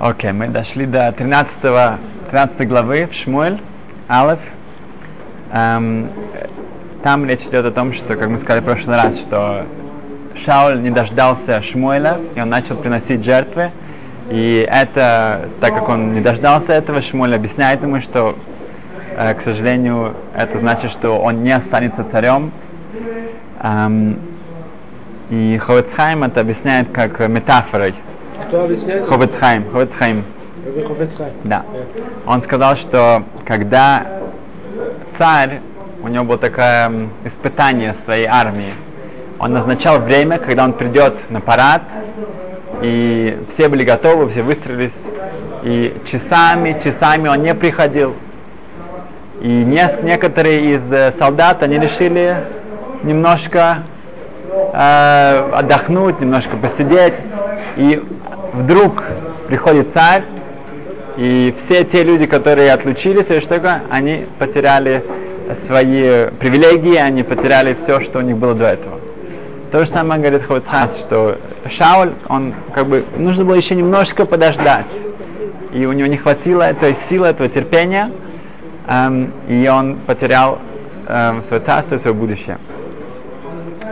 Окей, okay, мы дошли до 13, 13 главы в Шмуэль, Алеф. Эм, там речь идет о том, что, как мы сказали в прошлый раз, что Шауль не дождался Шмуэля, и он начал приносить жертвы. И это, так как он не дождался этого, Шмуэль объясняет ему, что, э, к сожалению, это значит, что он не останется царем. Эм, и Ховецхайм это объясняет как метафорой. Кто объясняет? Ховецхайм. Ховецхайм. Да. Он сказал, что когда царь, у него было такое испытание своей армии, он назначал время, когда он придет на парад, и все были готовы, все выстроились, и часами, часами он не приходил. И некоторые из э, солдат, они решили немножко э, отдохнуть, немножко посидеть. И вдруг приходит царь, и все те люди, которые отлучились или что такое, они потеряли свои привилегии, они потеряли все, что у них было до этого. То же самое говорит Ховцхас, что Шауль, он как бы, нужно было еще немножко подождать. И у него не хватило этой силы, этого терпения, эм, и он потерял эм, свое царство, свое будущее.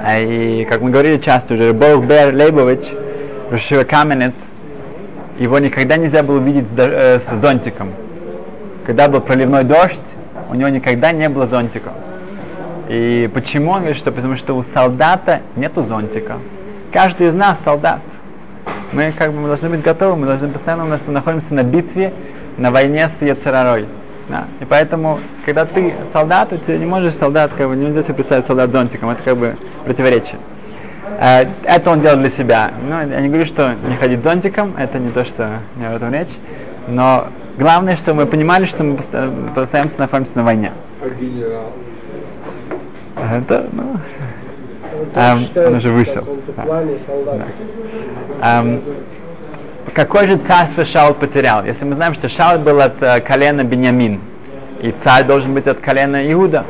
И как мы говорили часто уже, Бог Бер Лейбович, Рушива Каменец, его никогда нельзя было видеть с, э, с зонтиком. Когда был проливной дождь, у него никогда не было зонтика. И почему он говорит, что потому что у солдата нету зонтика. Каждый из нас солдат. Мы как бы мы должны быть готовы, мы должны постоянно у нас мы находимся на битве, на войне с Яцерарой. Да. И поэтому, когда ты солдат, ты не можешь солдат, как бы нельзя себе представить солдат зонтиком, это как бы противоречие. Э, это он делал для себя. Ну, я не говорю, что не ходить зонтиком, это не то, что не об этом речь. Но главное, что мы понимали, что мы постоянно находимся на войне. Это, ну, эм, он уже вышел. Да. Да. Эм, какое же царство Шаул потерял? Если мы знаем, что Шаул был от э, колена Беньямин, и царь должен быть от колена Иуда.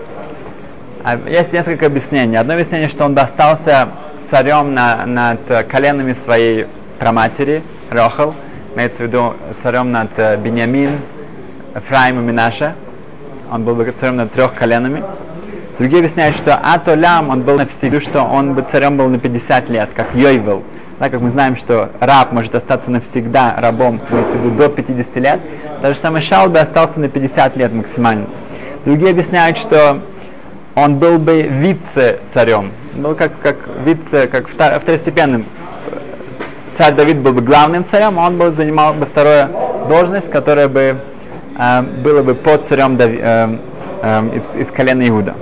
А есть несколько объяснений. Одно объяснение, что он достался царем на, над коленами своей праматери, Рохал, имеется в виду царем над э, Беньямин, Ефраим и Минаша. Он был бы царем над трех коленами. Другие объясняют, что Атолям, он был навсегда, что он бы царем был на 50 лет, как Йойвел. Так как мы знаем, что раб может остаться навсегда рабом, имеется в виду до 50 лет, даже самый Шаул бы остался на 50 лет максимально. Другие объясняют, что он был бы вице-царем, был как, как вице, как второстепенным. Царь Давид был бы главным царем, а он бы занимал бы вторую должность, которая бы э, была бы под царем Дави, э, э, из, из колена Иуда.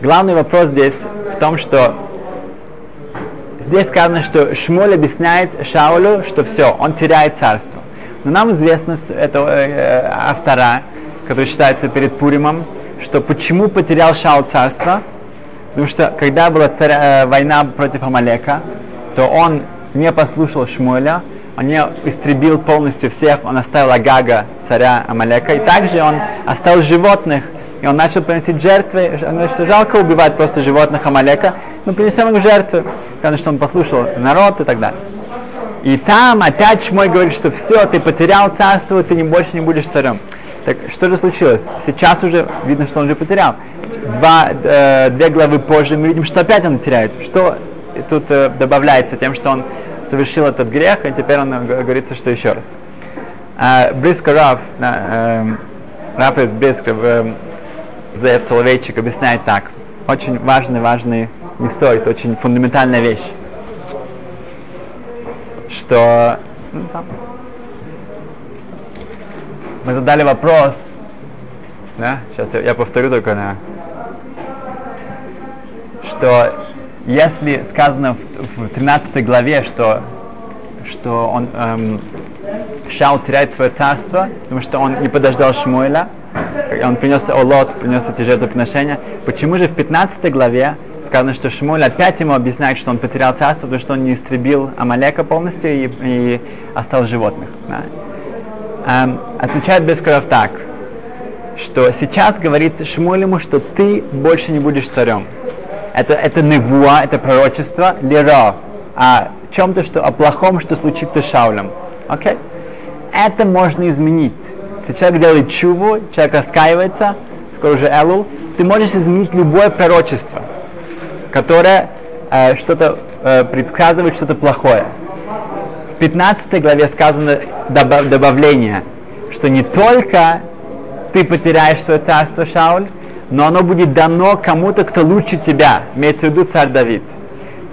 Главный вопрос здесь в том, что здесь сказано, что Шмоль объясняет Шаулю, что все, он теряет царство. Но нам известно это э, автора, который считается перед Пуримом, что почему потерял Шаул царство? Потому что когда была царя, э, война против Амалека, то он не послушал Шмуэля, он не истребил полностью всех, он оставил Агага, царя Амалека, и также он оставил животных, и он начал приносить жертвы, он что жалко убивать просто животных Амалека, но принесем их жертвы, потому что он послушал народ и так далее. И там опять Шмой говорит, что все, ты потерял царство, ты не больше не будешь царем. Так что же случилось? Сейчас уже видно, что он уже потерял. Два, э, две главы позже мы видим, что опять он теряет. Что тут э, добавляется тем, что он совершил этот грех, и теперь он э, говорится, что еще раз. Э, Бриско Раф, э, Раф Бриско, э, Зеев Соловейчик объясняет так. Очень важный, важный несой, это очень фундаментальная вещь. Что ну, мы задали вопрос, да, сейчас я, я повторю только на, что если сказано в, в 13 главе, что, что он эм, Шаул теряет свое царство, потому что он не подождал Шмуэля, он принес Олот, принес эти жертвоприношения, почему же в 15 главе сказано, что Шмуль опять ему объясняет, что он потерял царство, потому что он не истребил Амалека полностью и, и остался животных. Да? эм, отвечает Бескоров так, что сейчас говорит Шмуль ему, что ты больше не будешь царем. Это, это невуа, это пророчество, лера, о чем-то, что, о плохом, что случится с Шаулем. Окей? Это можно изменить. Если человек делает чуву, человек раскаивается, скоро уже Элул, ты можешь изменить любое пророчество, которое э, что-то э, предсказывает что-то плохое. В 15 главе сказано добав, добавление, что не только ты потеряешь свое царство, Шауль, но оно будет дано кому-то, кто лучше тебя, имеется в виду царь Давид.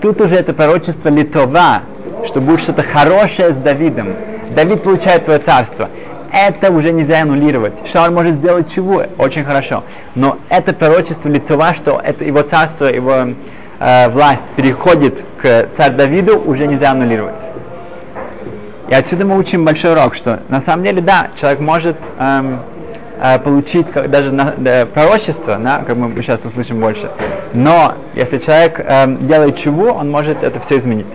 Тут уже это пророчество Литова, что будет что-то хорошее с Давидом. Давид получает твое царство. Это уже нельзя аннулировать. Шауль может сделать чего? Очень хорошо. Но это пророчество Литова, что это его царство, его э, власть переходит к царь Давиду, уже нельзя аннулировать. И отсюда мы учим большой урок, что на самом деле, да, человек может эм, э, получить как, даже на, да, пророчество, да, как мы сейчас услышим больше. Но если человек эм, делает чего, он может это все изменить.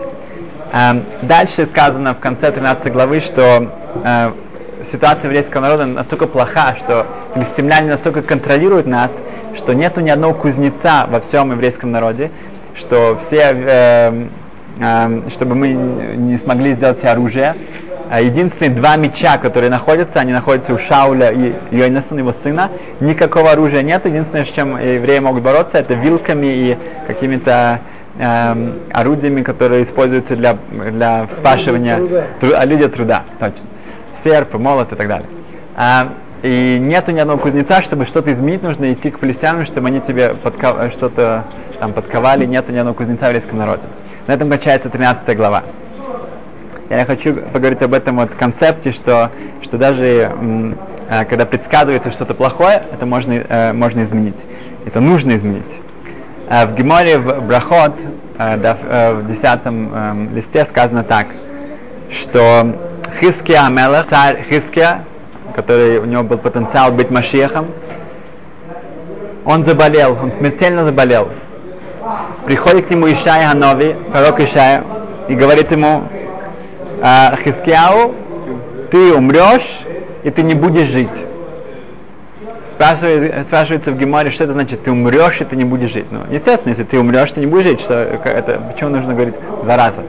Эм, дальше сказано в конце 13 главы, что э, ситуация еврейского народа настолько плоха, что филистимляне настолько контролируют нас, что нету ни одного кузнеца во всем еврейском народе, что все, э, э, чтобы мы не смогли сделать себе оружие. А единственные два меча, которые находятся, они находятся у Шауля и Йойнесона, его сына. Никакого оружия нет. Единственное, с чем евреи могут бороться, это вилками и какими-то эм, орудиями, которые используются для, для вспашивания тру, люди труда. Точно. Серп, молот и так далее. А, и нету ни одного кузнеца, чтобы что-то изменить, нужно идти к палестинам, чтобы они тебе подков... что-то там подковали. Нету ни одного кузнеца в еврейском народе. На этом кончается 13 глава. Я хочу поговорить об этом вот концепте, что, что даже э, когда предсказывается что-то плохое, это можно, э, можно изменить. Это нужно изменить. Э, в Геморе в Брахот, э, в 10 э, листе сказано так, что Хиския Амелах, царь Хиския, который у него был потенциал быть Машехом, он заболел, он смертельно заболел. Приходит к нему Ишая Ханови, пророк Ишая, и говорит ему, «А, Хискияу, ты умрешь, и ты не будешь жить. Спрашивает, спрашивается в Геморе, что это значит, ты умрешь, и ты не будешь жить. Ну, естественно, если ты умрешь, ты не будешь жить, что это, почему нужно говорить два раза?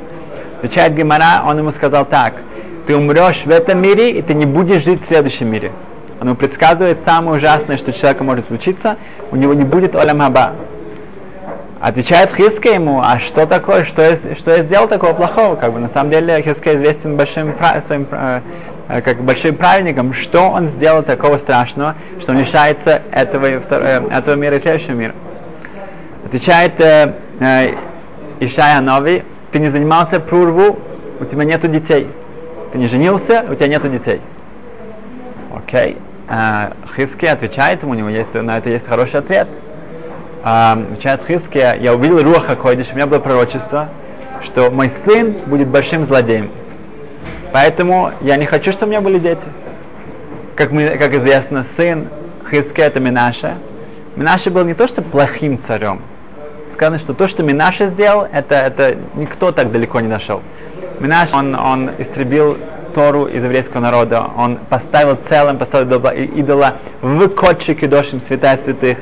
Отвечает Гемора, он ему сказал так, ты умрешь в этом мире, и ты не будешь жить в следующем мире. Он ему предсказывает самое ужасное, что человеку может случиться, у него не будет Олям Хаба. Отвечает Хиска ему, а что такое, что я, что я сделал такого плохого? Как бы на самом деле Хиска известен большим своим, э, как большим праведником, что он сделал такого страшного, что он лишается этого, э, этого мира и следующего мира. Отвечает э, э, Ишая Нови, ты не занимался прурву, у тебя нету детей. Ты не женился, у тебя нету детей. Окей. Okay. Хиски отвечает ему, у него есть, на это есть хороший ответ отвечает Хиске, я увидел Руаха Койдиш, у меня было пророчество, что мой сын будет большим злодеем. Поэтому я не хочу, чтобы у меня были дети. Как, мы, как известно, сын Хиске это Минаша. Минаша был не то, что плохим царем. Сказано, что то, что Минаша сделал, это, это никто так далеко не дошел. Минаш, он, он истребил Тору из еврейского народа, он поставил целым, поставил идола в Кодши Кедошим, святая святых,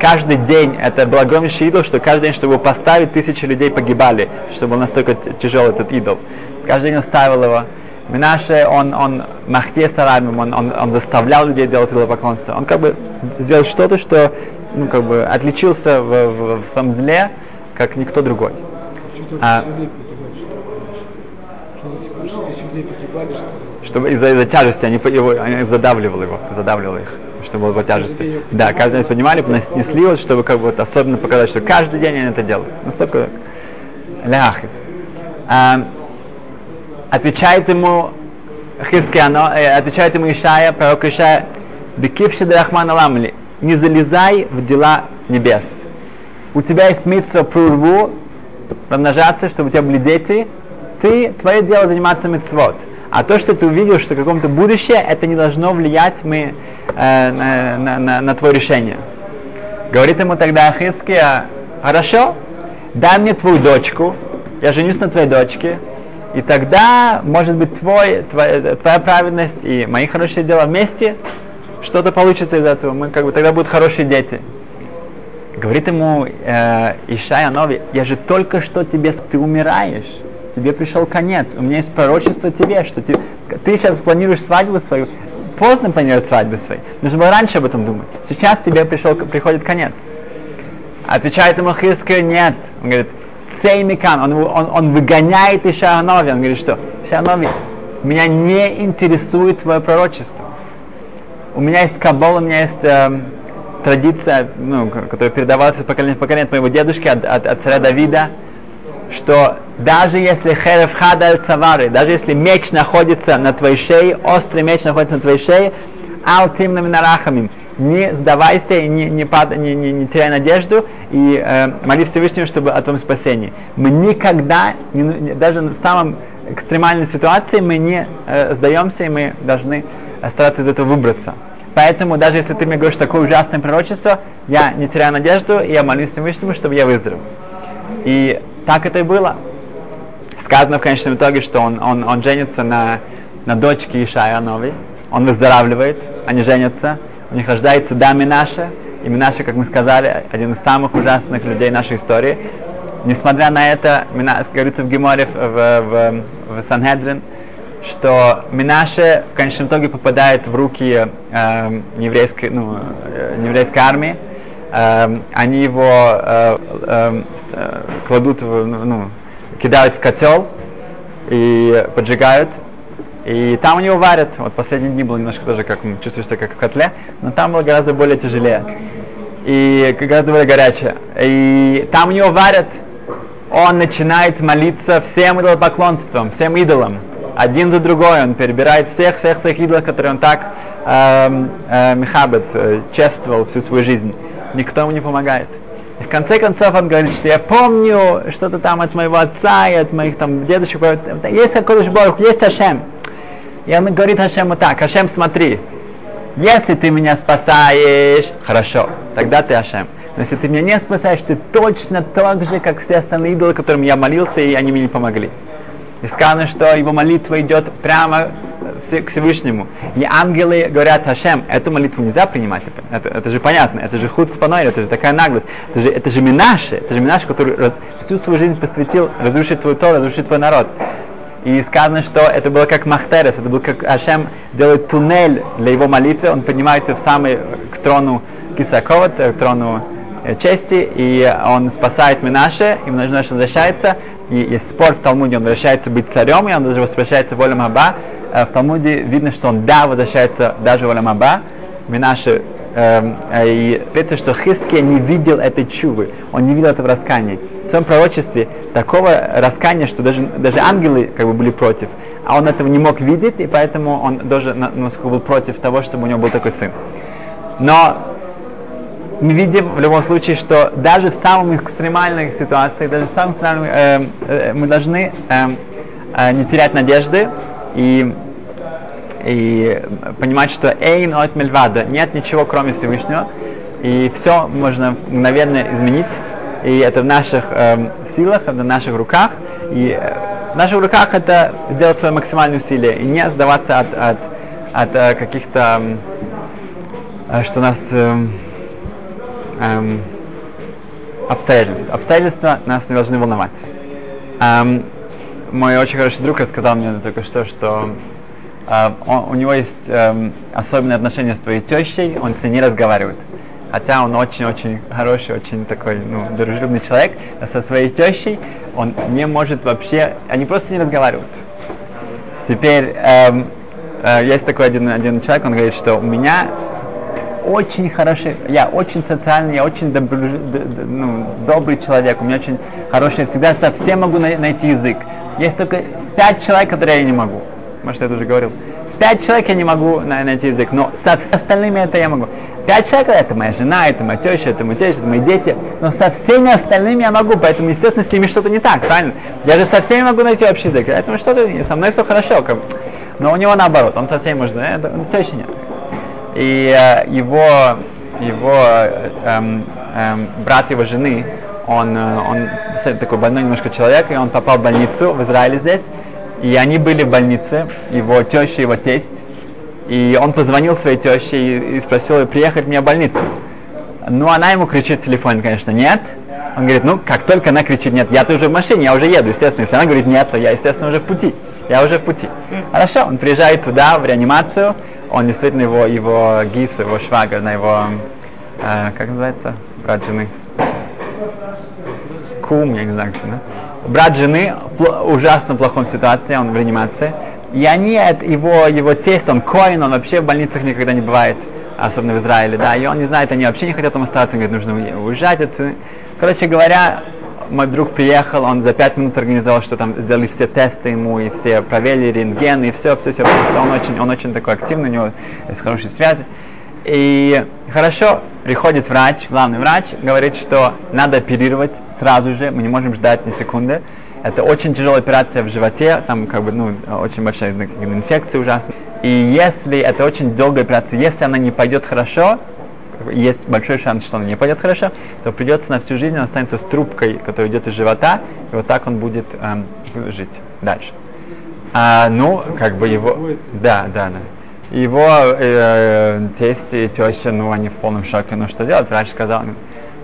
каждый день, это был огромнейший идол, что каждый день, чтобы его поставить, тысячи людей погибали, чтобы был настолько тяжелый этот идол. Каждый день он ставил его. Минаше, он, он махте сарамим, он, он, он заставлял людей делать идолопоклонство. Он как бы сделал что-то, что ну, как бы отличился в, в, в своем зле, как никто другой. А, чтобы из-за из тяжести они, его, они задавливал его, задавливал их чтобы было тяжести. Да, каждый день поднимали, несли, вот, чтобы как бы вот особенно показать, что каждый день они это делают. Настолько ляхис. А, отвечает ему Хискиано, э, отвечает ему Ишая, пророк Ишая, Бекивши Драхман Аламли, не залезай в дела небес. У тебя есть митцва прурву, размножаться, чтобы у тебя были дети, ты, твое дело заниматься митцвот. А то, что ты увидел, что в каком-то будущее, это не должно влиять мы, э, на, на, на, на твое решение. Говорит ему тогда Ахиския, хорошо, дай мне твою дочку, я женюсь на твоей дочке, и тогда, может быть, твой, твоя, твоя праведность и мои хорошие дела вместе, что-то получится из этого, мы как бы тогда будут хорошие дети. Говорит ему э, Ишая Нови, я же только что тебе, ты умираешь, тебе пришел конец, у меня есть пророчество тебе, что ты, ты сейчас планируешь свадьбу свою, поздно планировать свадьбу свою, нужно было раньше об этом думать. Сейчас тебе пришел, приходит конец. Отвечает ему Хискер, нет. Он говорит, цей он, он, он выгоняет Ишаанови, он говорит, что Ишаанови, меня не интересует твое пророчество. У меня есть кабол, у меня есть э, традиция, ну, которая передавалась из поколения в поколение от моего дедушки, от, от, от царя Давида, что даже если херев хада цавары, даже если меч находится на твоей шее, острый меч находится на твоей шее, алтим наминарахамим, не сдавайся и не, не, пад, не, не, не теряй надежду и э, моли Всевышнего, чтобы о твоем спасении. Мы никогда, не, даже в самом экстремальной ситуации, мы не э, сдаемся и мы должны стараться из этого выбраться. Поэтому даже если ты мне говоришь такое ужасное пророчество, я не теряю надежду, и я молюсь Всевышнему, чтобы я выздоровел. И так это и было. Сказано в конечном итоге, что он, он, он женится на, на дочке Ишая Новой, он выздоравливает, они женятся, у них рождается да Минаша, и Минаша, как мы сказали, один из самых ужасных людей нашей истории. Несмотря на это, говорится в Геморе, в, в, в Санхедрин, что Минаше в конечном итоге попадает в руки э, еврейской, ну, э, еврейской армии. Э, они его э, э, кладут, в, ну, кидают в котел и поджигают. И там у него варят. Вот последние дни было немножко тоже, как чувствуешь себя как в котле, но там было гораздо более тяжелее. И гораздо более горячее. И там у него варят. Он начинает молиться всем идолопоклонством, всем идолам один за другой, он перебирает всех, всех своих идолов, которые он так э, э, Мехабет э, чествовал всю свою жизнь. Никто ему не помогает. И в конце концов он говорит, что я помню что-то там от моего отца и от моих там дедушек. Есть какой-то Бог, есть Ашем. И он говорит Ашему так, Ашем, смотри, если ты меня спасаешь, хорошо, тогда ты Ашем. Но если ты меня не спасаешь, ты точно так же, как все остальные идолы, которым я молился, и они мне не помогли. И сказано, что его молитва идет прямо к Всевышнему. И ангелы говорят, Хашем, эту молитву нельзя принимать. Это, это же понятно, это же худ спаной, это же такая наглость. Это же, это же Минаши, это же Минаши, который всю свою жизнь посвятил разрушить твой Тор, разрушить твой народ. И сказано, что это было как Махтерес, это было как Ашем делает туннель для его молитвы, он поднимает ее в самый к трону Кисакова, к трону Э, чести, и он спасает Минаше, и Минаше возвращается, и есть спор в Талмуде, он возвращается быть царем, и он даже возвращается в Аба. Э, в Талмуде видно, что он да, возвращается даже в Олем Аба. Минаше эм, э, и говорится, что Хиске не видел этой чувы, он не видел этого раскания. В своем пророчестве такого раскания, что даже, даже ангелы как бы были против, а он этого не мог видеть, и поэтому он даже насколько был против того, чтобы у него был такой сын. Но мы видим в любом случае, что даже в самых экстремальных ситуациях, даже в самых экстремальных, э, э, мы должны э, э, не терять надежды и, и понимать, что эйн от мельвада, нет ничего кроме Всевышнего, и все можно мгновенно изменить, и это в наших э, силах, это в наших руках, и э, в наших руках это сделать свое максимальное усилие, и не сдаваться от, от, от э, каких-то, э, что нас... Э, эм, обстоятельств. Обстоятельства нас не должны волновать. Эм, мой очень хороший друг рассказал мне только что, что э, он, у него есть э, особенное отношение с твоей тещей, он с ней не разговаривает. Хотя он очень-очень хороший, очень такой ну, дружелюбный человек, а со своей тещей он не может вообще, они просто не разговаривают. Теперь эм, э, есть такой один, один человек, он говорит, что у меня очень хороший, я очень социальный, я очень добр, ну, добрый человек, у меня очень хороший, я всегда совсем могу найти язык. Есть только пять человек, которые я не могу. Может, я это уже говорил. Пять человек я не могу найти язык, но со остальными это я могу. Пять человек это моя жена, это моя теща, это мой теща, это мои дети, но со всеми остальными я могу, поэтому, естественно, с ними что-то не так, правильно? Я же со всеми могу найти общий язык, поэтому что-то со мной все хорошо. Как... Но у него наоборот, он со всеми может, это, все еще нет и э, его, его эм, эм, брат его жены, он, э, он такой больной немножко человек, и он попал в больницу в Израиле здесь, и они были в больнице, его теща, его тесть, и он позвонил своей теще и, спросил ее приехать мне в больницу. Ну, она ему кричит в телефон, конечно, нет, Он говорит, ну, как только она кричит, нет, я-то уже в машине, я уже еду, естественно. Если она говорит, нет, то я, естественно, уже в пути. Я уже в пути. Хорошо, он приезжает туда, в реанимацию, он действительно его, его гис, его швагер, на его, э, как называется, брат жены, кум, я не знаю, как да? Брат жены пл- ужасно плохом ситуации, он в реанимации. И они, его, его тесть, он коин, он вообще в больницах никогда не бывает, особенно в Израиле, да, и он не знает, они вообще не хотят там оставаться, говорит, нужно уезжать отсюда. Короче говоря, мой друг приехал, он за пять минут организовал, что там сделали все тесты ему, и все проверили рентген, и все, все, все, потому что он очень, он очень такой активный, у него есть хорошие связи. И хорошо, приходит врач, главный врач, говорит, что надо оперировать сразу же, мы не можем ждать ни секунды. Это очень тяжелая операция в животе, там как бы, ну, очень большая инфекция ужасная. И если это очень долгая операция, если она не пойдет хорошо, есть большой шанс, что она не пойдет хорошо, то придется на всю жизнь, он останется с трубкой, которая идет из живота, и вот так он будет эм, жить дальше. А, ну, как бы его... Да, да, да. Его э, тесть и теща, ну, они в полном шоке, ну, что делать? Врач сказал,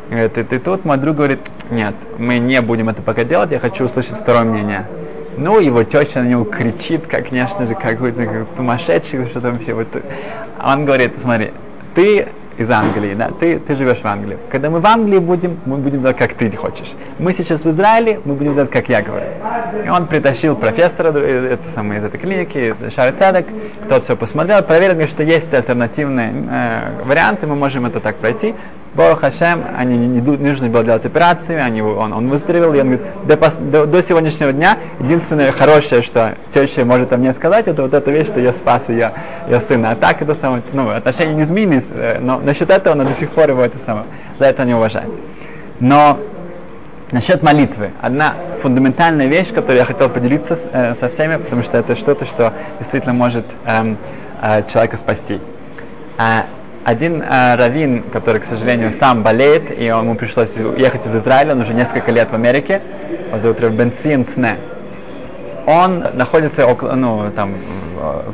говорит, ты, ты тут? Мой друг говорит, нет, мы не будем это пока делать, я хочу услышать второе мнение. Ну, его теща на него кричит, как, конечно же, какой-то как сумасшедший, что там все. Вот. Он говорит, смотри, ты из Англии, да, ты, ты живешь в Англии. Когда мы в Англии будем, мы будем делать, как ты хочешь. Мы сейчас в Израиле, мы будем делать, как я говорю. И он притащил профессора это самое, из этой клиники, Шар Цедек, тот все посмотрел, проверил, что есть альтернативные э, варианты, мы можем это так пройти. Бог Хашем, они не, не, не нужно было делать операцию, они, он, он выздоровел, и он говорит, до, до, до сегодняшнего дня единственное хорошее, что теща может о мне сказать, это вот эта вещь, что я спас ее, ее сына. А так это самое, ну, отношения не изменились, э, но насчет этого она до сих пор его это самое, за это не уважает. Но насчет молитвы, одна фундаментальная вещь, которую я хотел поделиться с, э, со всеми, потому что это что-то, что действительно может эм, э, человека спасти. Один э, раввин, который, к сожалению, сам болеет, и ему пришлось ехать из Израиля, он уже несколько лет в Америке, его зовут Бенсин Сне. Он находится около, ну, там,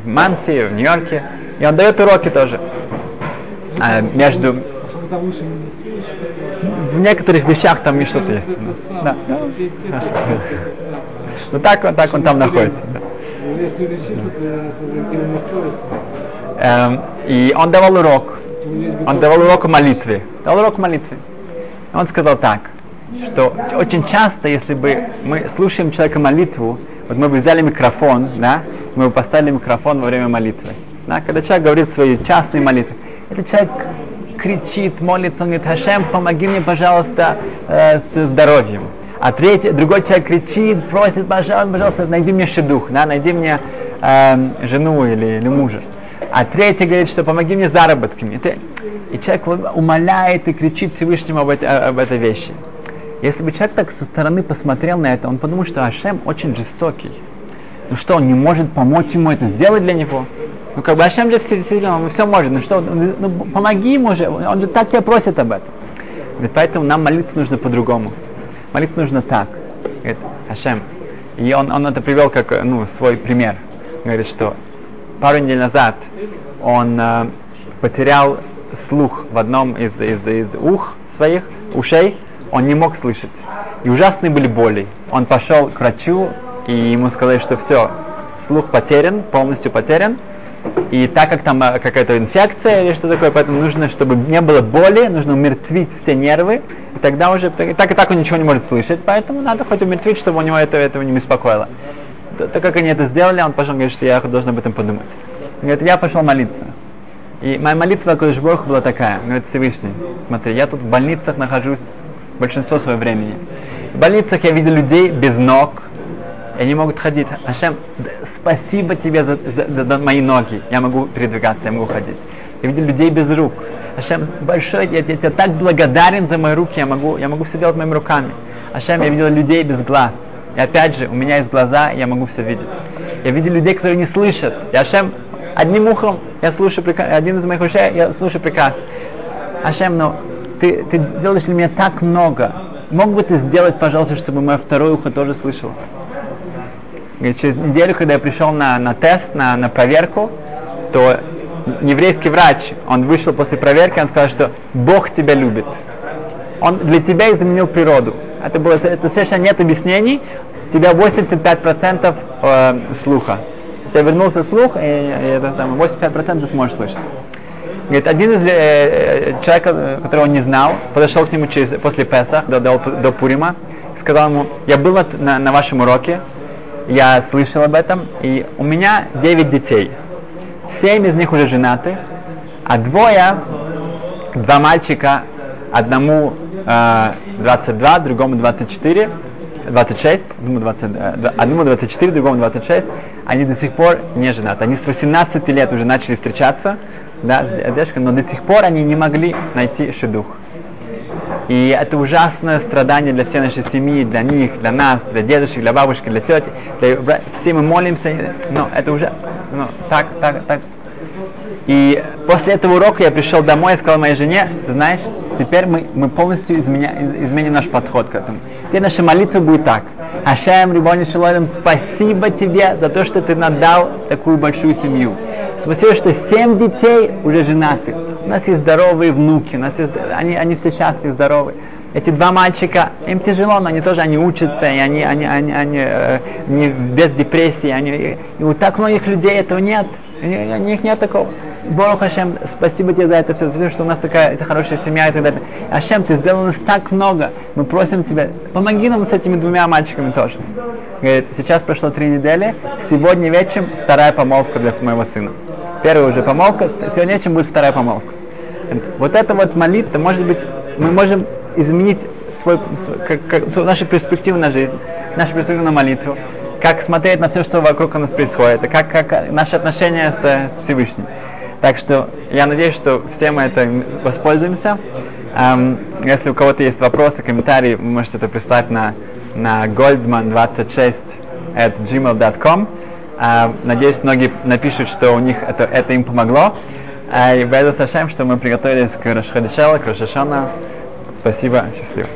в Манси, в Нью-Йорке, и он дает уроки тоже. Э, между... В некоторых вещах там и что-то есть. Да. Ну так так он там находится. Да. Эм, и он давал урок. Он давал урок молитвы. Давал урок молитвы. Он сказал так, что очень часто, если бы мы слушаем человека молитву, вот мы бы взяли микрофон, да, мы бы поставили микрофон во время молитвы. Да, когда человек говорит свои частные молитвы, этот человек кричит, молится, он говорит, Хашем, помоги мне, пожалуйста, э, с здоровьем. А третий, другой человек кричит, просит, пожалуйста, пожалуйста, найди мне шедух, да, найди мне э, жену или, или мужа. А третий говорит, что помоги мне заработками. И человек умоляет и кричит Всевышнему об, этой, об этой вещи. Если бы человек так со стороны посмотрел на это, он подумал, что Ашем очень жестокий. Ну что, он не может помочь ему это сделать для него? Ну как бы Ашем же все, все, он все может. Ну что, ну, помоги ему же, он же так тебя просит об этом. Говорит, поэтому нам молиться нужно по-другому. Молиться нужно так. Говорит, Ашем. И он, он это привел как ну, свой пример. Говорит, что пару недель назад он э, потерял слух в одном из, из, из ух своих, ушей, он не мог слышать. И ужасные были боли. Он пошел к врачу, и ему сказали, что все, слух потерян, полностью потерян. И так как там э, какая-то инфекция или что такое, поэтому нужно, чтобы не было боли, нужно умертвить все нервы, и тогда уже, так, и так он ничего не может слышать, поэтому надо хоть умертвить, чтобы у него это, этого не беспокоило. Так как они это сделали, он пошел говорит, что я должен об этом подумать. Он говорит, я пошел молиться. И моя молитва Кодыш Бог была такая, говорит Всевышний, смотри, я тут в больницах нахожусь большинство своего времени. В больницах я видел людей без ног, и они могут ходить. Ашем, спасибо тебе за, за, за мои ноги, я могу передвигаться, я могу ходить. Я видел людей без рук. Ашем, большой, я, я тебе так благодарен за мои руки, я могу, я могу все делать моими руками. Ашем, я видел людей без глаз. И опять же, у меня есть глаза, я могу все видеть. Я видел людей, которые не слышат. И Ашем, одним ухом я слушаю приказ, один из моих ушей, я слушаю приказ. Ашем, ну, ты, ты делаешь для меня так много. Мог бы ты сделать, пожалуйста, чтобы мое второе ухо тоже слышало? Говорит, через неделю, когда я пришел на, на тест, на, на проверку, то еврейский врач, он вышел после проверки, он сказал, что Бог тебя любит. Он для тебя изменил природу. Это было это совершенно нет объяснений. У тебя 85% э, слуха. У тебя вернулся слух, и, и это самое, 85% ты сможешь слышать. Говорит, один из э, человека, которого он не знал, подошел к нему через, после Песах, до, до, до Пурима, сказал ему, я был на, на вашем уроке, я слышал об этом, и у меня 9 детей. Семь из них уже женаты, а двое, два мальчика, одному э, 22, другому 24, 26, одному, 20, э, одному 24, другому 26, они до сих пор не женаты. Они с 18 лет уже начали встречаться, да, с девушкой, но до сих пор они не могли найти шедух. И это ужасное страдание для всей нашей семьи, для них, для нас, для дедушек, для бабушек, для тети. Для... Все мы молимся, но это уже ну, так, так, так. И после этого урока я пришел домой и сказал моей жене, ты знаешь, теперь мы, мы полностью изменя, изменим наш подход к этому. Теперь наша молитва будет так. Ашем, Рибони Шалодом, спасибо тебе за то, что ты надал такую большую семью. Спасибо, что семь детей уже женаты. У нас есть здоровые внуки, у нас есть, они, они все счастливы, здоровы. Эти два мальчика, им тяжело, но они тоже они учатся, и они, они, они, они, э, они без депрессии. Они, и, и у так многих людей этого нет. У них нет такого. Бог Хашем, спасибо тебе за это все, спасибо, что у нас такая хорошая семья и так далее. Ашем, ты сделал нас так много, мы просим тебя, помоги нам с этими двумя мальчиками тоже. Говорит, сейчас прошло три недели, сегодня вечером вторая помолвка для моего сына. Первая уже помолвка, сегодня вечером будет вторая помолвка. Вот это вот молитва, может быть, мы можем изменить свой, свой, как, как, свою, нашу перспективу на жизнь, нашу перспективу на молитву, как смотреть на все, что вокруг у нас происходит, как, как наши отношения с, с Всевышним. Так что я надеюсь, что все мы это воспользуемся. Um, если у кого-то есть вопросы, комментарии, вы можете это прислать на, на goldman26 at gmail.com. Uh, надеюсь, многие напишут, что у них это, это им помогло. Uh, и Беда Сашем, что мы приготовились к Рашхадишела, к Рашашана. Спасибо, счастливо.